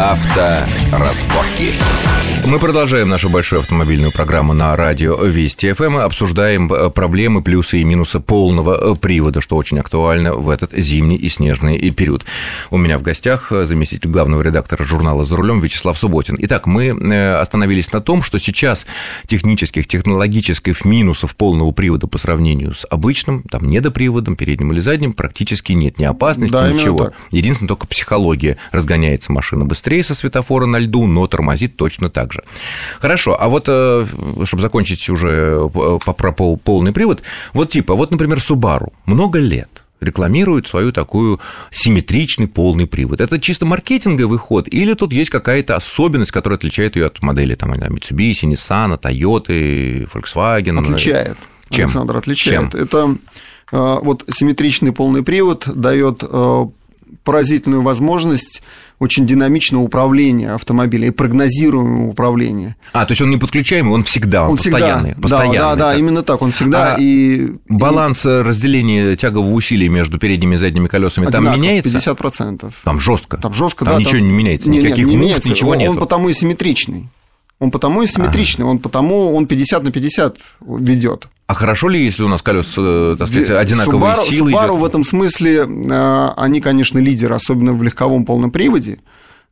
Авторазборки. Мы продолжаем нашу большую автомобильную программу на радио Вести ФМ. Мы обсуждаем э, проблемы, плюсы и минусы полного э, привода, что очень актуально в этот зимний и снежный период. У меня в гостях э, заместитель главного редактора журнала «За рулем» Вячеслав Субботин. Итак, мы остановились на том, что сейчас технических, технологических минусов полного привода по сравнению с обычным, там, недоприводом, передним или задним, практически нет. Ни опасности, да, ничего. Единственное, только психология. Разгоняется машина быстрее со светофора на льду, но тормозит точно так же. Хорошо, а вот, э, чтобы закончить уже э, про полный привод, вот типа, вот, например, Subaru много лет рекламирует свою такую симметричный полный привод. Это чисто маркетинговый ход или тут есть какая-то особенность, которая отличает ее от модели там, Mitsubishi, Nissan, Toyota, Volkswagen? Отличает. Чем? Александр, отличает. Чем? Это э, вот симметричный полный привод дает поразительную возможность очень динамичного управления автомобиля и прогнозируемого управления. А, то есть он не подключаемый, он всегда, он, он постоянный. Всегда, постоянный да, да, да, именно так, он всегда. А и, баланс и... разделения тягового усилия между передними и задними колесами Одинаково, там меняется? 50%. Там жестко. Там жестко, там да. Ничего там... не меняется, никаких не, не муфт, меняется. ничего нет. Он потому и симметричный. Он потому и симметричный, ага. он потому он 50 на 50 ведет. А хорошо ли, если у нас колеса, так сказать, одинаковые Subaru, силы? Subaru в этом смысле, э, они, конечно, лидеры, особенно в легковом полном приводе.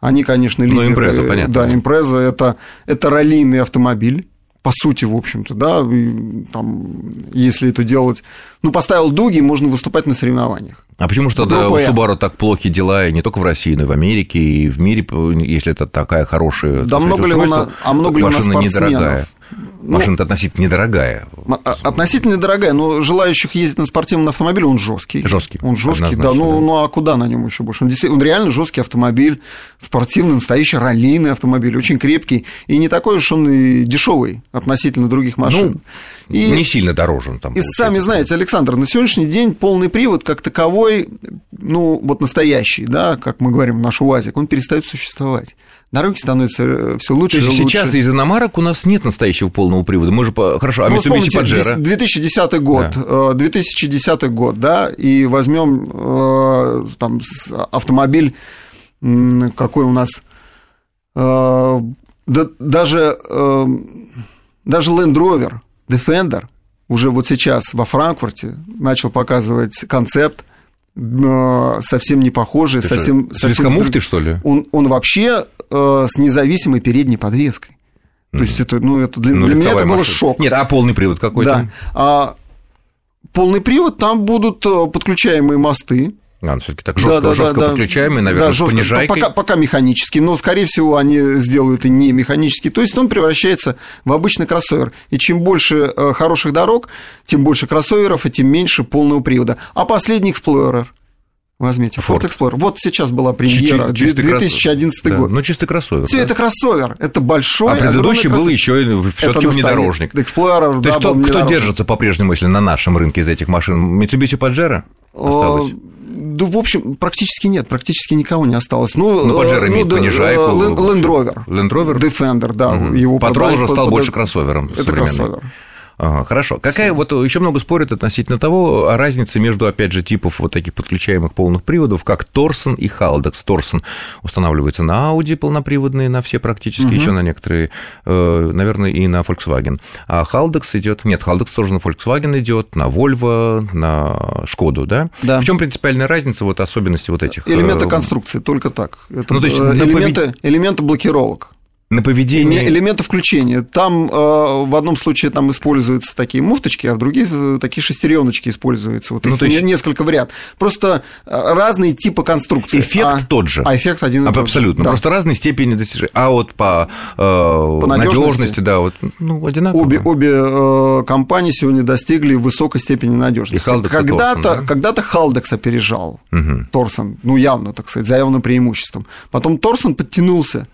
Они, конечно, ну, лидеры. Ну, импреза, понятно. Да, импреза это, это раллийный автомобиль по сути, в общем-то, да, и, там, если это делать, ну, поставил дуги, можно выступать на соревнованиях. А почему же тогда у Subaru так плохи дела, и не только в России, но и в Америке, и в мире, если это такая хорошая Да много ли у нас, а много ли у нас спортсменов? Недорогая. Ну, Машина-то относительно недорогая. А, относительно недорогая, но желающих ездить на спортивном автомобиле, он жесткий. Жесткий. Он жесткий, да. Ну, да. ну а куда на нем еще больше? Он, он реально жесткий автомобиль, спортивный, настоящий раллийный автомобиль, очень крепкий. И не такой уж он и дешевый относительно других машин. Ну, и, не сильно дороже он там. И сами знаете, Александр, на сегодняшний день полный привод как таковой, ну, вот настоящий, да, как мы говорим, наш УАЗик, он перестает существовать дороги становятся э, все лучше и лучше. сейчас из иномарок у нас нет настоящего полного привода. Мы же по... хорошо, а ну, Mitsubishi Pajero? 2010 год, да. 2010 э, год, да, и возьмем э, там автомобиль, какой у нас, да, даже, даже Land Rover, Defender, уже вот сейчас во Франкфурте начал показывать концепт, совсем не похожий, Ты совсем... С совсем муфты, что ли? Он, он вообще э, с независимой передней подвеской. То есть это, ну, это для, ну, для меня это было шок. Нет, а полный привод какой то Да. А, полный привод, там будут э, подключаемые мосты. А, ну, все-таки так жестко, да, да, жестко да, подключаемые, наверное, да, жестко, понижайкой. Пока, пока механический, но, скорее всего, они сделают и не механический. То есть он превращается в обычный кроссовер. И чем больше э, хороших дорог, тем больше кроссоверов, и тем меньше полного привода. А последний Explorer – Возьмите, Ford, Ford Explorer. Вот сейчас была премьера, Чистый 2011 кросс... год. Да, ну, чистый кроссовер. Все да? это кроссовер, это большой. А предыдущий был еще все-таки внедорожник. Explorer, То есть кто, кто держится по-прежнему, если на нашем рынке из этих машин? Mitsubishi Pajero осталось? Да, в общем, практически нет, практически никого не осталось. Ну, ну э, имеет ну, понижайку. Land Rover. Land Rover? Defender, да. Угу. Его Патрон уже стал под... больше кроссовером. Это кроссовер. Ага, хорошо. Какая вот еще много спорят относительно того, о разнице между, опять же, типов вот таких подключаемых полных приводов, как Торсон и Халдекс. Торсон устанавливается на Audi полноприводные, на все практически, угу. еще на некоторые, э, наверное, и на Volkswagen. А Халдекс идет, нет, Халдекс тоже на Volkswagen идет, на Volvo, на Шкоду, да? Да. В чем принципиальная разница, вот особенности вот этих? Элементы э, конструкции, только так. Это ну, то есть элементы, элементы блокировок на поведение... Элементы включения. Там э, в одном случае там используются такие муфточки, а в других э, такие шестереночки используются. Вот ну, то есть... несколько в ряд. Просто э, разные типы конструкции. Эффект а, тот же. А эффект один и а, тот Абсолютно. Да. Просто разные степени достижения. А вот по, э, по надежности, да, вот, ну, одинаково. Обе, обе э, компании сегодня достигли высокой степени надежности. Когда-то, да? когда-то Халдекс опережал угу. Торсон, ну, явно, так сказать, за явным преимуществом. Потом Торсон подтянулся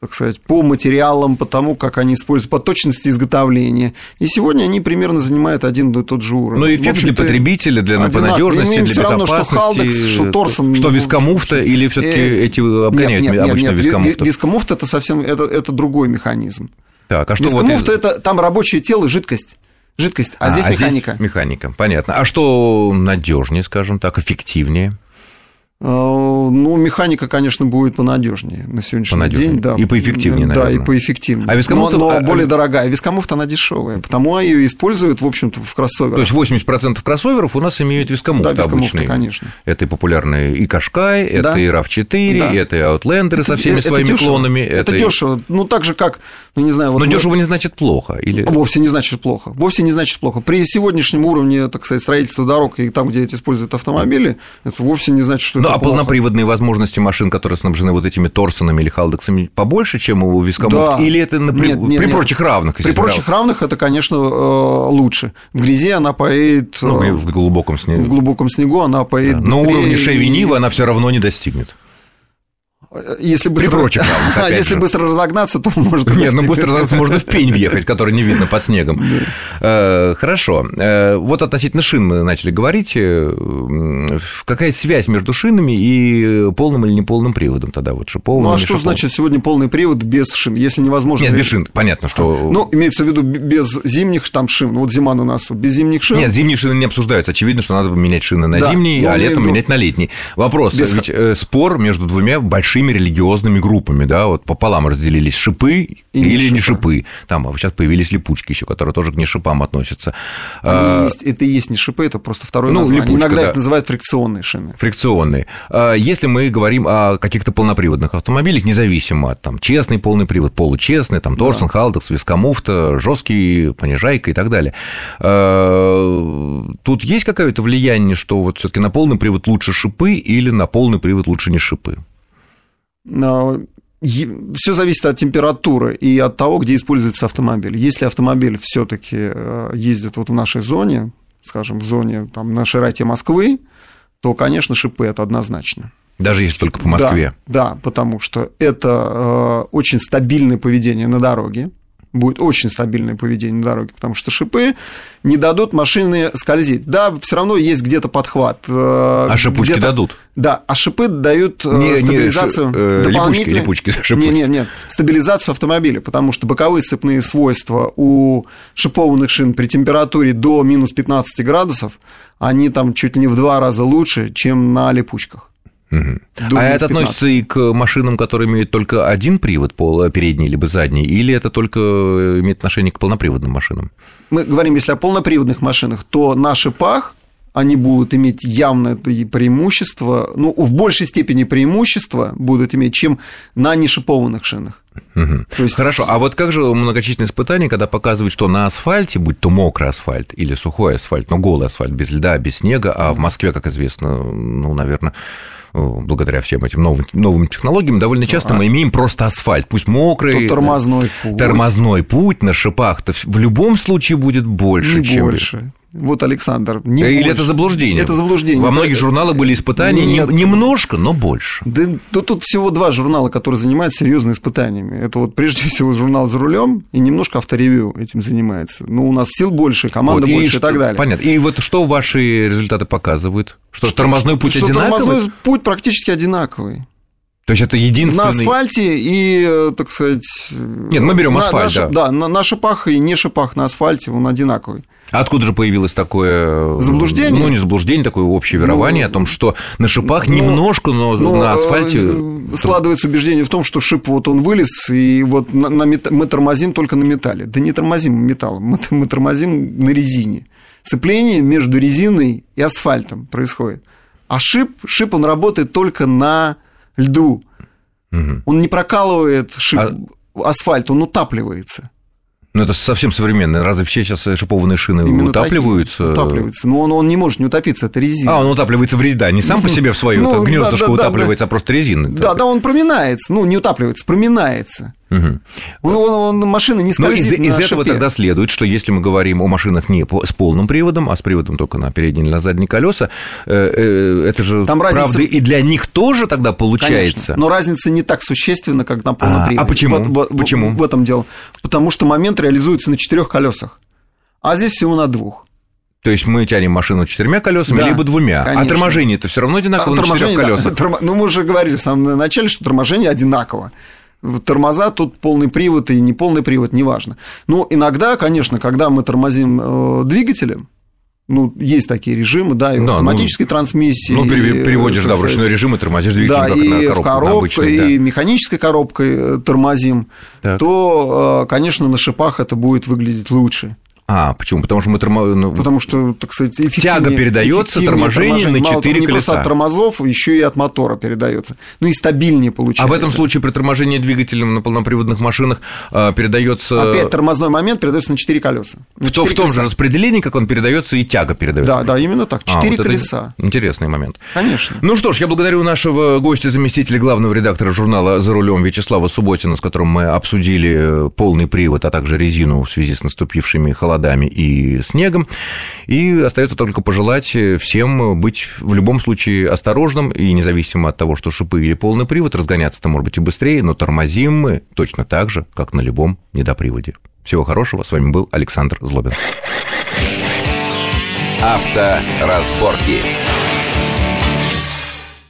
так сказать, по материалам, по тому, как они используют, по точности изготовления. И сегодня они примерно занимают один и тот же уровень. Но эффект для потребителя, для надежности, для безопасности, что, Халдекс, что Торсон. Что вискомуфта или все таки э, эти обгоняют нет, нет, обычно нет, вискомуфта? Вискомуфта – это совсем, это, это другой механизм. Так, а что вискомуфта вот... – это там рабочее тело и жидкость жидкость, а, а здесь а механика. Здесь механика, понятно. А что надежнее, скажем так, эффективнее? Э, ну, механика, конечно, будет понадежнее на сегодняшний понадежнее. день. Да. И поэффективнее, наверное. Да, и поэффективнее. А вискомуфта... Но, но а... более дорогая. Вискомуфта, она дешевая, потому ее используют, в общем-то, в кроссоверах. То есть 80% кроссоверов у нас имеют вискомуфты да, обычные. конечно. Это и популярные и Кашкай, это да. и RAV4, да. это и Outlander со всеми это своими дешево. клонами. Это, это дешево. Ну, так же, как, ну, не знаю... Вот Но мы... дешево не значит плохо. Или... Вовсе не значит плохо. Вовсе не значит плохо. При сегодняшнем уровне, так сказать, строительства дорог и там, где эти используют автомобили, это вовсе не значит, что это а полноприводные возможности машин, которые снабжены вот этими торсонами или халдексами, побольше, чем у вискомуфт? Да. Или это на... при, нет, нет, при нет. прочих равных? При прочих равных это, конечно, лучше. В грязи она поедет... Ну, и в глубоком снегу. В глубоком снегу она поедет да. На уровне Шеви Нива она все равно не достигнет. Если быстро, При прочих равных, а если же. быстро разогнаться, то может Нет, ну быстро разогнаться можно в пень въехать, который не видно под снегом. Хорошо. Вот относительно шин мы начали говорить. Какая связь между шинами и полным или неполным приводом тогда? Вот шипованным ну а что значит сегодня полный привод без шин? Если невозможно... Нет, без шин, понятно, что... Ну, имеется в виду без зимних там шин. Ну, вот зима у нас без зимних шин. Нет, зимние шины не обсуждаются. Очевидно, что надо менять шины на да, зимние, а летом менять на летние. Вопрос. Без... Ведь спор между двумя большими религиозными группами, да, вот пополам разделились шипы И или не не шипы. Там а сейчас появились липучки еще, которые тоже к не шипам относятся. А... Есть, это и есть не шипы, это просто второе ну, название. Липучка, Иногда да. их называют фрикционные шины. Фрикционные. Если мы говорим о каких-то полноприводных автомобилях, независимо от там честный полный привод, получестный, там Торсон, да. Халдекс, Вискомуфта, жесткий, понижайка и так далее. Тут есть какое-то влияние, что вот все-таки на полный привод лучше шипы или на полный привод лучше не шипы? Все зависит от температуры и от того, где используется автомобиль. Если автомобиль все-таки ездит вот в нашей зоне, скажем, в зоне там, на широте Москвы, то, конечно, шипы это однозначно. Даже если только по Москве. Да, да потому что это э, очень стабильное поведение на дороге. Будет очень стабильное поведение на дороге, потому что шипы не дадут машине скользить. Да, все равно есть где-то подхват. Э, а шипучки дадут? Да, а шипы дают не, стабилизацию не, дополнительную. Липучки, липучки, нет, нет, нет, стабилизацию автомобиля, потому что боковые сцепные свойства у шипованных шин при температуре до минус 15 градусов, они там чуть ли не в два раза лучше, чем на липучках. Угу. А это относится и к машинам, которые имеют только один привод, передний либо задний, или это только имеет отношение к полноприводным машинам? Мы говорим, если о полноприводных машинах, то на шипах они будут иметь явное преимущество, ну, в большей степени преимущество будут иметь, чем на нешипованных шинах. Угу. То есть... Хорошо, а вот как же многочисленные испытания, когда показывают, что на асфальте, будь то мокрый асфальт или сухой асфальт, но голый асфальт, без льда, без снега, а в Москве, как известно, ну, наверное, благодаря всем этим новым, новым технологиям, довольно часто а. мы имеем просто асфальт, пусть мокрый. То тормозной путь. Тормозной путь на шипах-то в любом случае будет больше, Не чем... больше. Вот, Александр, не Или больше. это заблуждение? Это заблуждение. Во многих журналах были испытания Нет. немножко, но больше. Да, да тут всего два журнала, которые занимаются серьезными испытаниями. Это вот прежде всего журнал за рулем и немножко авторевью этим занимается. Ну, у нас сил больше, команда вот, больше и, что, так далее. Понятно. И вот что ваши результаты показывают? Что, что тормозной путь что одинаковый? Тормозной путь практически одинаковый. То есть это единственный... На асфальте и, так сказать... Нет, мы берем асфальт, на, да. Да, на, на шипах и не шипах на асфальте он одинаковый. А откуда же появилось такое... Заблуждение? Ну, не заблуждение, такое общее верование ну, о том, что на шипах ну, немножко, но ну, на асфальте... Складывается убеждение в том, что шип вот он вылез, и вот на, на мет... мы тормозим только на металле. Да не тормозим металлом, мы, мы тормозим на резине. Сцепление между резиной и асфальтом происходит. А шип, шип он работает только на льду. Угу. Он не прокалывает шип, а... асфальт, он утапливается. Ну, это совсем современно. Разве все сейчас шипованные шины Именно утапливаются? Такие, утапливаются. Но он, он не может не утопиться, это резина. А, он утапливается в резине, не сам по себе в свою ну, гнездышко да, да, утапливается, да, а просто резина. Да, да, он проминается. Ну, не утапливается, проминается. Угу. Он, он, он, машина не скользит Но из, из этого шипе. тогда следует, что если мы говорим о машинах не по, с полным приводом, а с приводом только на передние или на задние колеса, э, э, это же Там правда разница... и для них тоже тогда получается. Конечно, но разница не так существенна, как на полном а, приводе. А почему? Вот, вот, почему? В, в этом дело. Потому что момент реализуется на четырех колесах, а здесь всего на двух. То есть мы тянем машину четырьмя колесами, да, либо двумя. Конечно. А торможение это все равно одинаково а, на четырех колесах. Да. Ну, мы уже говорили в самом начале, что торможение одинаково тормоза, тут полный привод и неполный привод, неважно. Но иногда, конечно, когда мы тормозим э, двигателем, ну, есть такие режимы, да, и да, автоматической ну, трансмиссии. Ну, переводишь, да, в ручной режим и тормозишь двигатель, да, как и на коробку, в коробку, обычной, да. и механической коробкой э, тормозим, так. то, э, конечно, на шипах это будет выглядеть лучше. А, почему? Потому что мы тормозим... Ну, Потому что, так сказать, Тяга передается, торможение, торможение на 4 колеса. Не просто от тормозов, еще и от мотора передается. Ну и стабильнее получается. А в этом случае при торможении двигателем на полноприводных машинах а, передается... Опять тормозной момент передается на 4 колеса. На 4 в, том же распределении, как он передается, и тяга передается. Да, да, именно так. 4 а, вот колеса. Интересный момент. Конечно. Ну что ж, я благодарю нашего гостя, заместителя главного редактора журнала «За рулем» Вячеслава Субботина, с которым мы обсудили полный привод, а также резину в связи с наступившими холодами и снегом. И остается только пожелать всем быть в любом случае осторожным, и независимо от того, что шипы или полный привод, разгоняться-то может быть и быстрее, но тормозим мы точно так же, как на любом недоприводе. Всего хорошего, с вами был Александр Злобин. Авторазборки.